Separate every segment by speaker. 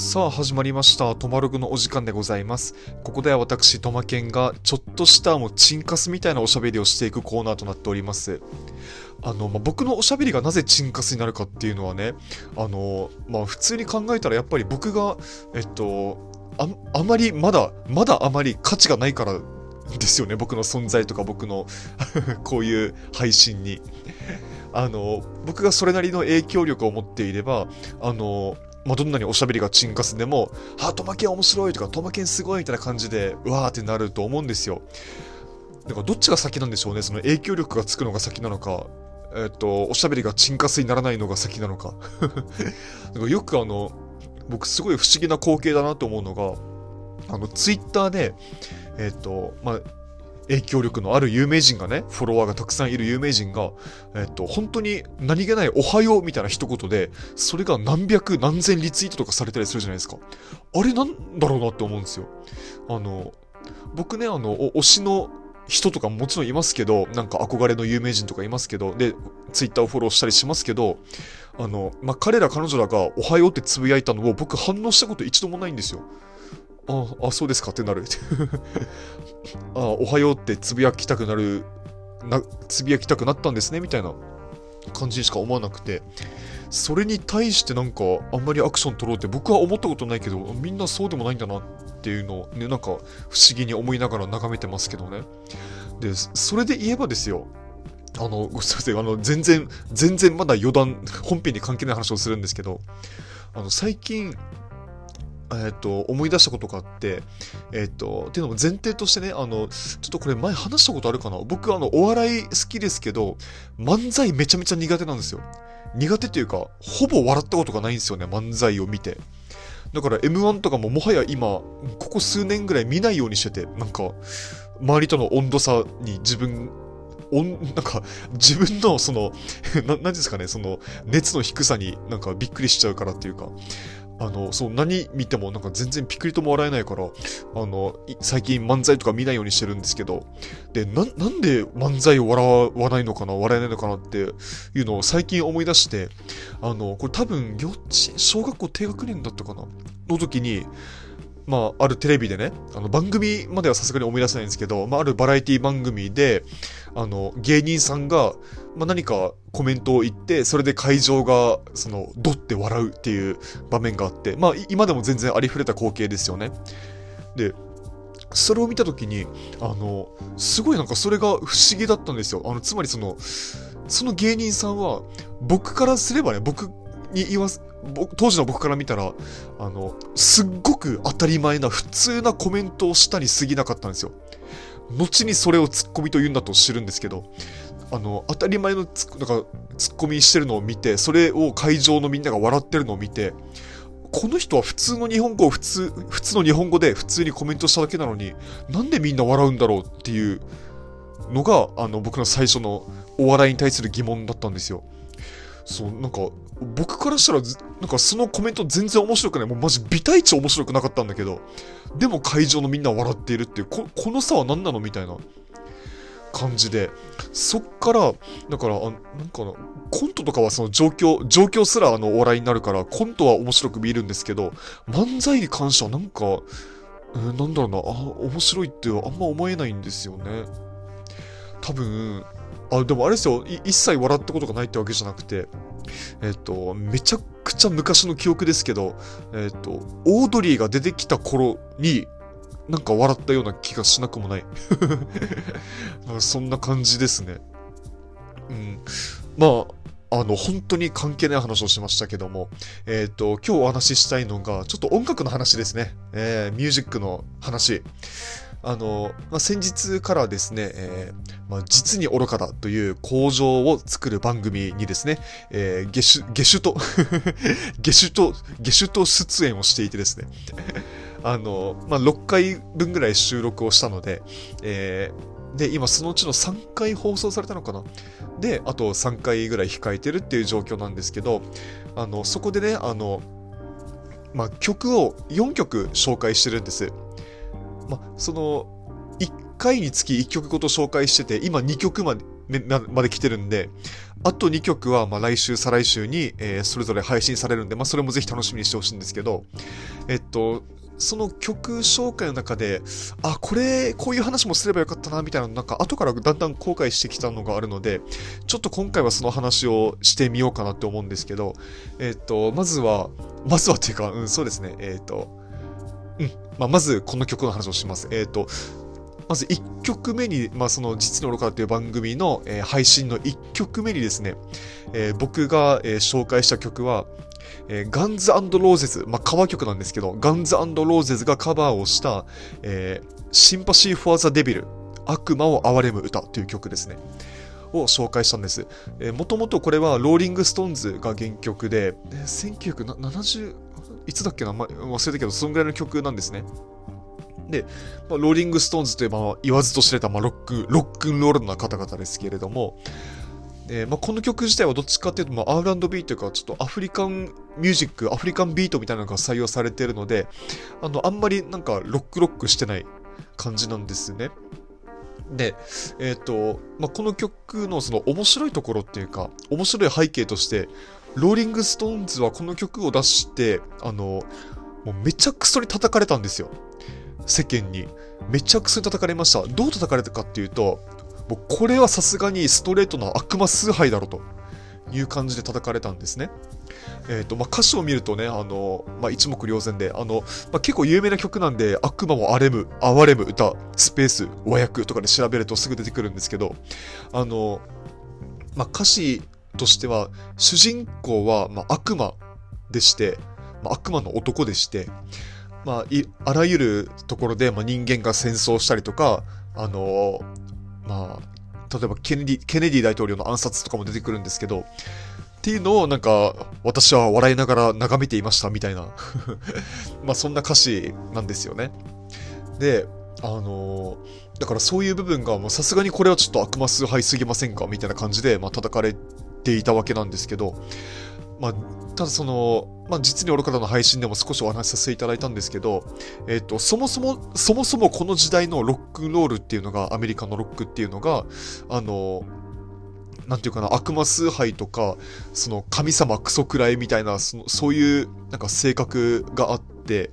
Speaker 1: さあ始まりました。トマログのお時間でございます。ここでは私、トマケンがちょっとしたもうチンカスみたいなおしゃべりをしていくコーナーとなっております。あの、まあ、僕のおしゃべりがなぜチンカスになるかっていうのはね、あの、まあ、普通に考えたらやっぱり僕が、えっと、ああまりまだ、まだあまり価値がないからですよね。僕の存在とか僕の こういう配信に。あの、僕がそれなりの影響力を持っていれば、あの、まあ、どんなにおしゃべりがチンカスでも、あ、トマケン面白いとか、トマケンすごいみたいな感じで、うわーってなると思うんですよ。だからどっちが先なんでしょうね。その影響力がつくのが先なのか、えっと、おしゃべりがチンカスにならないのが先なのか。かよくあの、僕すごい不思議な光景だなと思うのが、あの、ツイッターで、えっと、まあ、影響力のある有名人がね、フォロワーがたくさんいる有名人が、えっと、本当に何気ないおはようみたいな一言で、それが何百何千リツイートとかされたりするじゃないですか。あれなんだろうなって思うんですよ。あの、僕ね、あの、推しの人とかももちろんいますけど、なんか憧れの有名人とかいますけど、で、ツイッターをフォローしたりしますけど、あの、まあ、彼ら彼女らがおはようってつぶやいたのを僕反応したこと一度もないんですよ。あ、あ、そうですかってなる。あ、おはようってつぶやきたくなる、な、つぶやきたくなったんですね、みたいな感じにしか思わなくて、それに対してなんかあんまりアクション取ろうって僕は思ったことないけど、みんなそうでもないんだなっていうのをね、なんか不思議に思いながら眺めてますけどね。で、それで言えばですよ、あの、ごすいません、あの、全然、全然まだ余談、本編に関係ない話をするんですけど、あの、最近、えっと、思い出したことがあって、えっと、っていうのも前提としてね、あの、ちょっとこれ前話したことあるかな？僕、あの、お笑い好きですけど、漫才めちゃめちゃ苦手なんですよ。苦手っていうか、ほぼ笑ったことがないんですよね、漫才を見て。だから M1 とかももはや今、ここ数年ぐらい見ないようにしてて、なんか、周りとの温度差に自分、温なんか、自分のその、な、なんですかね、その、熱の低さになんかびっくりしちゃうからっていうか、あの、そう、何見てもなんか全然ピクリとも笑えないから、あの、最近漫才とか見ないようにしてるんですけど、で、な、なんで漫才を笑わないのかな、笑えないのかなっていうのを最近思い出して、あの、これ多分、幼稚園、小学校低学年だったかなの時に、まあ、あるテレビでね、あの、番組まではさすがに思い出せないんですけど、まあ、あるバラエティ番組で、あの、芸人さんが、まあ、何かコメントを言って、それで会場が、その、ドって笑うっていう場面があって、まあ、今でも全然ありふれた光景ですよね。で、それを見たときに、あの、すごいなんかそれが不思議だったんですよ。あの、つまりその、その芸人さんは、僕からすればね、僕に言わす、当時の僕から見たら、あの、すっごく当たり前な普通なコメントをしたに過ぎなかったんですよ。後にそれをツッコミと言うんだと知るんですけど、あの、当たり前のツッなんかツッコミしてるのを見て、それを会場のみんなが笑ってるのを見て、この人は普通の日本語を普通、普通の日本語で普通にコメントしただけなのに、なんでみんな笑うんだろうっていうのが、あの、僕の最初のお笑いに対する疑問だったんですよ。そう、なんか、僕からしたら、なんかそのコメント全然面白くない。もうマジビタイチ面白くなかったんだけど、でも会場のみんな笑っているっていう、ここの差は何なのみたいな。感じで、そっから、だから、あなんかな、コントとかはその状況、状況すらあのお笑いになるから、コントは面白く見えるんですけど、漫才に関してはなんか、えーなんだろうな、あ、面白いってあんま思えないんですよね。多分、あ、でもあれですよ、一切笑ったことがないってわけじゃなくて、えっと、めちゃくちゃ昔の記憶ですけど、えっと、オードリーが出てきた頃に、なんか笑ったような気がしなくもない。なんかそんな感じですね。うん。まあ、あの、本当に関係ない話をしましたけども、えっ、と、今日お話ししたいのが、ちょっと音楽の話ですね。えー、ミュージックの話。あの、まあ、先日からですね、えーまあ、実に愚かだという工場を作る番組にですね、えー、ゲシュ、ゲシュと、ゲシュと、ゲシュと出演をしていてですね、あの、まあ、6回分ぐらい収録をしたので、えーで、今そのうちの3回放送されたのかなで、あと3回ぐらい控えてるっていう状況なんですけど、あの、そこでね、あの、まあ、曲を4曲紹介してるんです。ま、その、1回につき1曲ごと紹介してて、今2曲まで、まで来てるんで、あと2曲は、ま、来週、再来週に、えー、それぞれ配信されるんで、ま、それもぜひ楽しみにしてほしいんですけど、えっと、その曲紹介の中で、あ、これ、こういう話もすればよかったな、みたいな、なんか後からだんだん後悔してきたのがあるので、ちょっと今回はその話をしてみようかなって思うんですけど、えっと、まずは、まずはっていうか、うん、そうですね、えっと、うん、まあ、まずこの曲の話をします。えっと、まず1曲目に、まあ、その実に愚かっていう番組の、えー、配信の1曲目にですね、えー、僕が、えー、紹介した曲は、えー、ガンズローゼズ、まあ、カバー曲なんですけど、ガンズローゼズがカバーをした、えー、シンパシー・フォア・ザ・デビル、悪魔を憐れむ歌という曲ですね。を紹介したんです。もともとこれはローリング・ストーンズが原曲で、1970、いつだっけな、ま、忘れたけど、そのぐらいの曲なんですね。で、まあ、ローリング・ストーンズといえば言わずと知れた、まあ、ロック、ロックンロールな方々ですけれども、えー、まあ、この曲自体はどっちかっていうと、まあ、R&B というか、ちょっとアフリカンミュージック、アフリカンビートみたいなのが採用されているので、あの、あんまりなんかロックロックしてない感じなんですね。で、えっ、ー、と、まあ、この曲のその面白いところっていうか、面白い背景として、ローリング・ストーンズはこの曲を出して、あの、もうめちゃくそに叩かれたんですよ。世間に。めちゃくそに叩かれました。どう叩かれたかっていうと、もうこれはさすがにストレートな悪魔崇拝だろという感じで叩かれたんですね。えっ、ー、と、まあ、歌詞を見るとね、あの、まあ、一目瞭然で、あの、まあ、結構有名な曲なんで、悪魔も荒れむ、哀れむ歌、スペース、和訳とかで調べるとすぐ出てくるんですけど、あの、まあ、歌詞としては、主人公は、まあ、悪魔でして、まあ、悪魔の男でして、まあ、あらゆるところで、まあ、人間が戦争したりとか、あのまあ、例えばケネディケネディ大統領の暗殺とかも出てくるんですけど、っていうのをなんか、私は笑いながら眺めていましたみたいな まあそんな歌詞なんですよね。で、あのー、だからそういう部分が、さすがにこれはちょっと悪魔崇拝すぎませんかみたいな感じで、まあ叩かれていたわけなんですけど、まあ、ただその、まあ、実に愚かなの配信でも少しお話しさせていただいたんですけど、えっ、と、そもそも、そもそもこの時代のロックンロールっていうのが、アメリカのロックっていうのが、あの、なんていうかな、悪魔崇拝とか、その神様クソくらいみたいな、そのそういうなんか性格があって、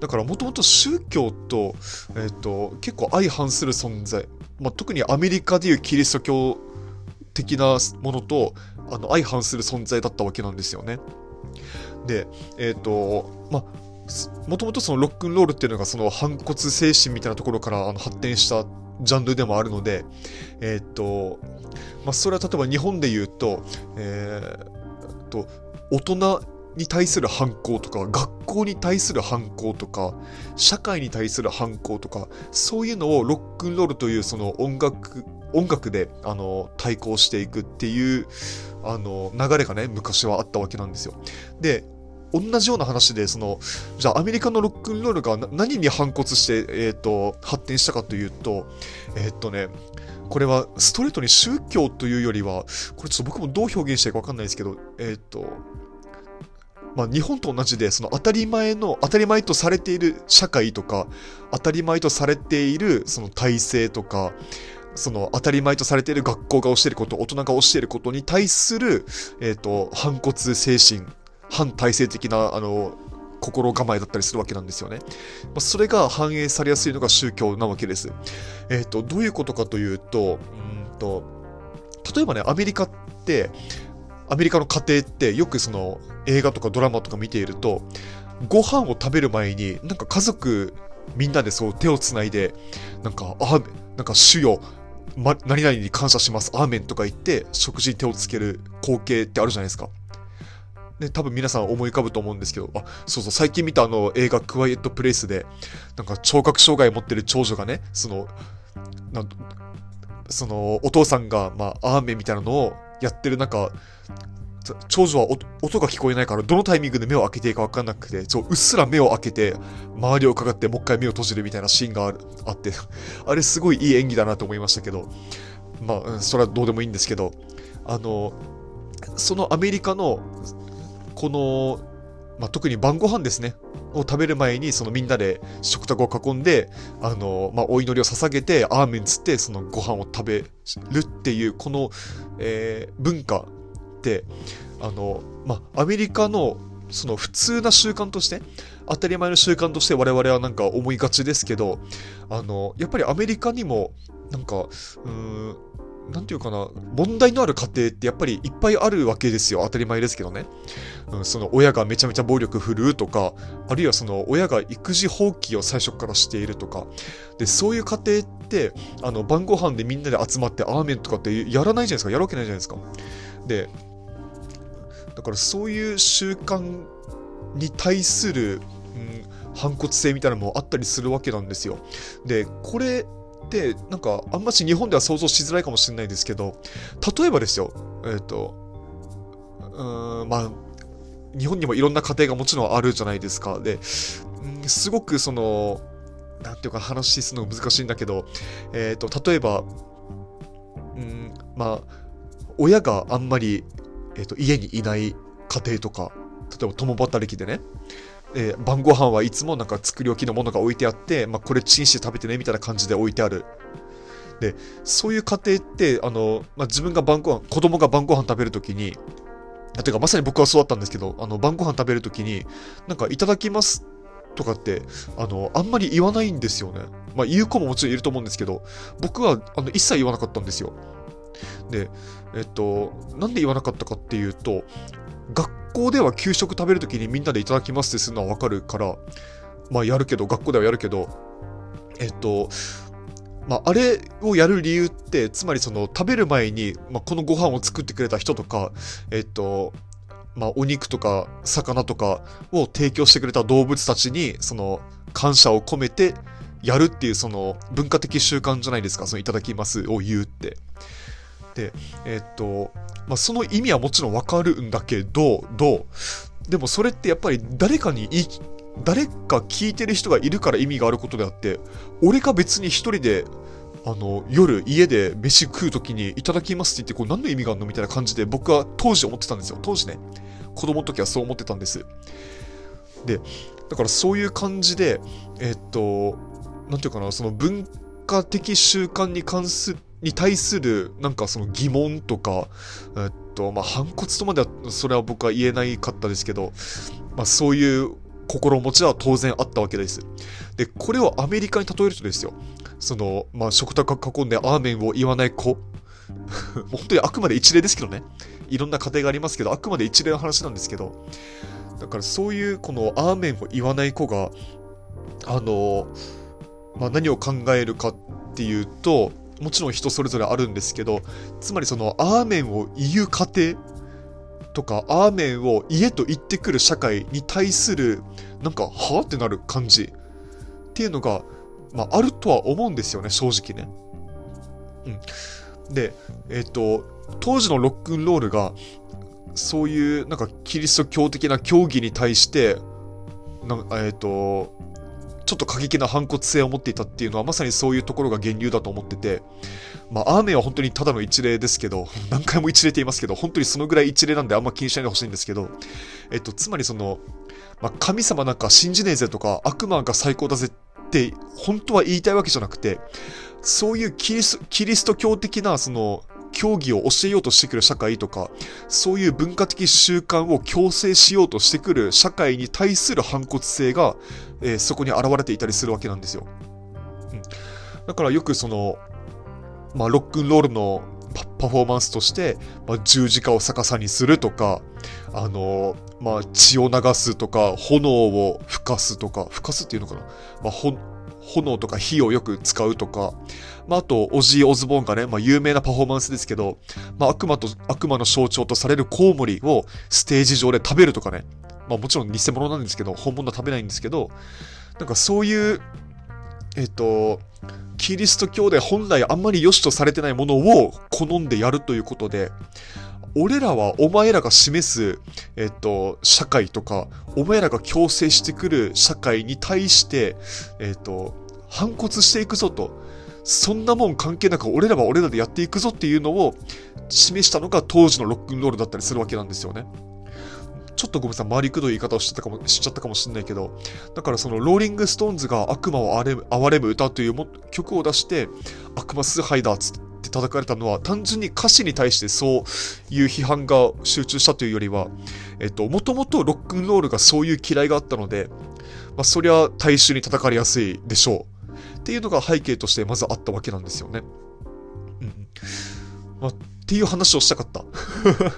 Speaker 1: だからもともと宗教と、えっ、と、結構相反する存在、まあ、特にアメリカでいうキリスト教的なものと、あの、相反する存在だったわけなんですよね。で、えっ、ー、と、まあ、もともとそのロックンロールっていうのがその反骨精神みたいなところからあの発展したジャンルでもあるので、えっ、ー、と、まあ、それは例えば日本で言うと、えー、と、大人に対する反抗とか、学校に対する反抗とか、社会に対する反抗とか、そういうのをロックンロールというその音楽、音楽で、あの、対抗していくっていう、あの、流れがね、昔はあったわけなんですよ。で、同じような話で、その、じゃあアメリカのロックンロールが何に反骨して、え、ー、と、発展したかというと、えっ、ー、とね、これはストレートに宗教というよりは、これちょっと僕もどう表現していいかわかんないですけど、えっ、ー、と、まあ、日本と同じで、その当たり前の、当たり前とされている社会とか、当たり前とされているその体制とか、その当たり前とされている学校が教えること、大人が教えることに対する、えっ、ー、と、反骨精神、反体制的な、あの、心構えだったりするわけなんですよね。まあ、それが反映されやすいのが宗教なわけです。えっ、ー、と、どういうことかというと、うんと、例えばね、アメリカって、アメリカの家庭ってよくその映画とかドラマとか見ていると、ご飯を食べる前に、なんか家族みんなでそう手をつないで、なんか、あ、なんか主よ、ま、何々に感謝します、アーメンとか言って、食事に手をつける光景ってあるじゃないですか。ね、多分皆さん思い浮かぶと思うんですけど、あ、そうそう、最近見たあの映画クワイエットプレイスで、なんか聴覚障害持ってる長女がね、その、なんその、お父さんが、まあ、アーメンみたいなのをやってる中、長女は音が聞こえないから、どのタイミングで目を開けていいか分かんなくて、そううっすら目を開けて、周りをかかってもう一回目を閉じるみたいなシーンがあって、あれすごいいい演技だなと思いましたけど、まあ、それはどうでもいいんですけど、あの、そのアメリカの、この、まあ、特に晩ご飯ですね、を食べる前に、そのみんなで食卓を囲んで、あの、まあ、お祈りを捧げて、アーメンつって、そのご飯を食べるっていう、この、えー、文化って、あの、まあ、アメリカの、その普通な習慣として、当たり前の習慣として我々はなんか思いがちですけど、あの、やっぱりアメリカにも、なんか、うーん、なんていうかな、問題のある家庭ってやっぱりいっぱいあるわけですよ。当たり前ですけどね。うん、その親がめちゃめちゃ暴力振るうとか、あるいはその親が育児放棄を最初からしているとか。で、そういう家庭って、あの、晩ご飯でみんなで集まってアーメンとかってやらないじゃないですか。やるわけないじゃないですか。で、だからそういう習慣に対する、うん、反骨性みたいなのもあったりするわけなんですよ。で、これってなんかあんまし日本では想像しづらいかもしれないですけど例えばですよえっ、ー、とうーんまあ日本にもいろんな家庭がもちろんあるじゃないですかで、うん、すごくそのなんていうか話すのが難しいんだけどえっ、ー、と例えばうんまあ親があんまり、えーと家にいない家庭とか例えば共働きでねえー、晩ご飯はいつもなんか作り置きのものが置いてあって、まあ、これチンして食べてねみたいな感じで置いてある。で、そういう家庭って、あの、まあ、自分が晩ご飯、子供が晩ご飯食べるときに、てかまさに僕はそうだったんですけど、あの、晩ご飯食べるときに、なんかいただきますとかって、あの、あんまり言わないんですよね。まあ、言う子ももちろんいると思うんですけど、僕は、あの、一切言わなかったんですよ。で、えっと、なんで言わなかったかっていうと、学校では給食食べるときにみんなでいただきますってするのはわかるから、まあやるけど、学校ではやるけど、えっと、まあ、あれをやる理由って、つまりその食べる前に、まあ、このご飯を作ってくれた人とか、えっと、まあ、お肉とか魚とかを提供してくれた動物たちに、その感謝を込めてやるっていうその文化的習慣じゃないですか、そのいただきますを言うって。で、えっと、まあ、その意味はもちろんわかるんだけど、どう？でもそれってやっぱり誰かにい、誰か聞いてる人がいるから意味があることであって、俺が別に一人で、あの、夜家で飯食う時にいただきますって言って、これ何の意味があるのみたいな感じで僕は当時思ってたんですよ。当時ね。子供の時はそう思ってたんです。で、だからそういう感じで、えっと、なんていうかな、その文化的習慣に関する、に対するなんかその疑問とか、えっと、まあ、反骨とまではそれは僕は言えないかったですけど、まあ、そういう心持ちは当然あったわけです。で、これをアメリカに例えるとですよ、その、まあ、食卓囲んでアーメンを言わない子、本当にあくまで一例ですけどね、いろんな家庭がありますけど、あくまで一例の話なんですけど、だからそういうこのアーメンを言わない子が、あの、まあ、何を考えるかっていうと、もちろん人それぞれあるんですけど、つまりその、アーメンを言う過程とか、アーメンを家と言ってくる社会に対する、なんか、はぁってなる感じっていうのが、まあ、あるとは思うんですよね、正直ね。うん。で、えっ、ー、と、当時のロックンロールが、そういう、なんか、キリスト教的な教義に対して、なえっ、ー、と、ちょっと過激な反骨性を持っていたっていうのはまさにそういうところが源流だと思ってて、まあ、アーメンは本当にただの一例ですけど、何回も一例って言いますけど、本当にそのぐらい一例なんであんま気にしないでほしいんですけど、えっと、つまりその、まあ、神様なんか信じねえぜとか、悪魔が最高だぜって、本当は言いたいわけじゃなくて、そういうキリスキリスト教的な、その、教義を教えようとしてくる社会とか、そういう文化的習慣を強制しようとしてくる社会に対する反骨性が、えー、そこに現れていたりするわけなんですよ。うん。だからよくその、まあ、ロックンロールのパフォーマンスとして、まあ、十字架を逆さにするとか、あのまあ、血を流すとか、炎を吹かすとか、吹かすっていうのかなまあ、炎とか火をよく使うとか、まあ、あと、オジー・オズボーンがね、まあ、有名なパフォーマンスですけど、まあ、悪魔と、悪魔の象徴とされるコウモリをステージ上で食べるとかね。まあ、もちろん偽物なんですけど、本物は食べないんですけど、なんかそういう、えっ、と、キリスト教で本来あんまり良しとされてないものを好んでやるということで、俺らはお前らが示す、えっと、社会とか、お前らが強制してくる社会に対して、えっと、反骨していくぞと。そんなもん関係なく俺らは俺らでやっていくぞっていうのを示したのが当時のロックンロールだったりするわけなんですよね。ちょっとごめんなさい、回りくどい言い方をしちゃったかも、しちゃったかもしれないけど、だからその、ローリングストーンズが悪魔を憐れむ歌という曲を出して、悪魔崇拝だっつって叩かれたのは、単純に歌詞に対してそういう批判が集中したというよりは、えっと、もともとロックンロールがそういう嫌いがあったので、まあ、そりゃ大衆に叩かれやすいでしょう。っていうのが背景としてまずあったわけなんですよね。うん。まあ、っていう話をしたかった。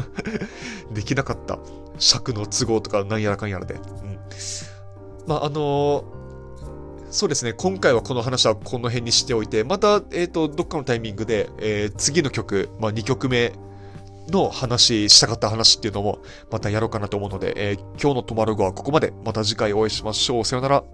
Speaker 1: できなかった。尺の都合とかなんやらかんやらで。うん。まあ、あのー、そうですね。今回はこの話はこの辺にしておいて、また、えっ、ー、と、どっかのタイミングで、えー、次の曲、まあ、2曲目の話、したかった話っていうのも、またやろうかなと思うので、えー、今日のトマログはここまで。また次回お会いしましょう。さよなら。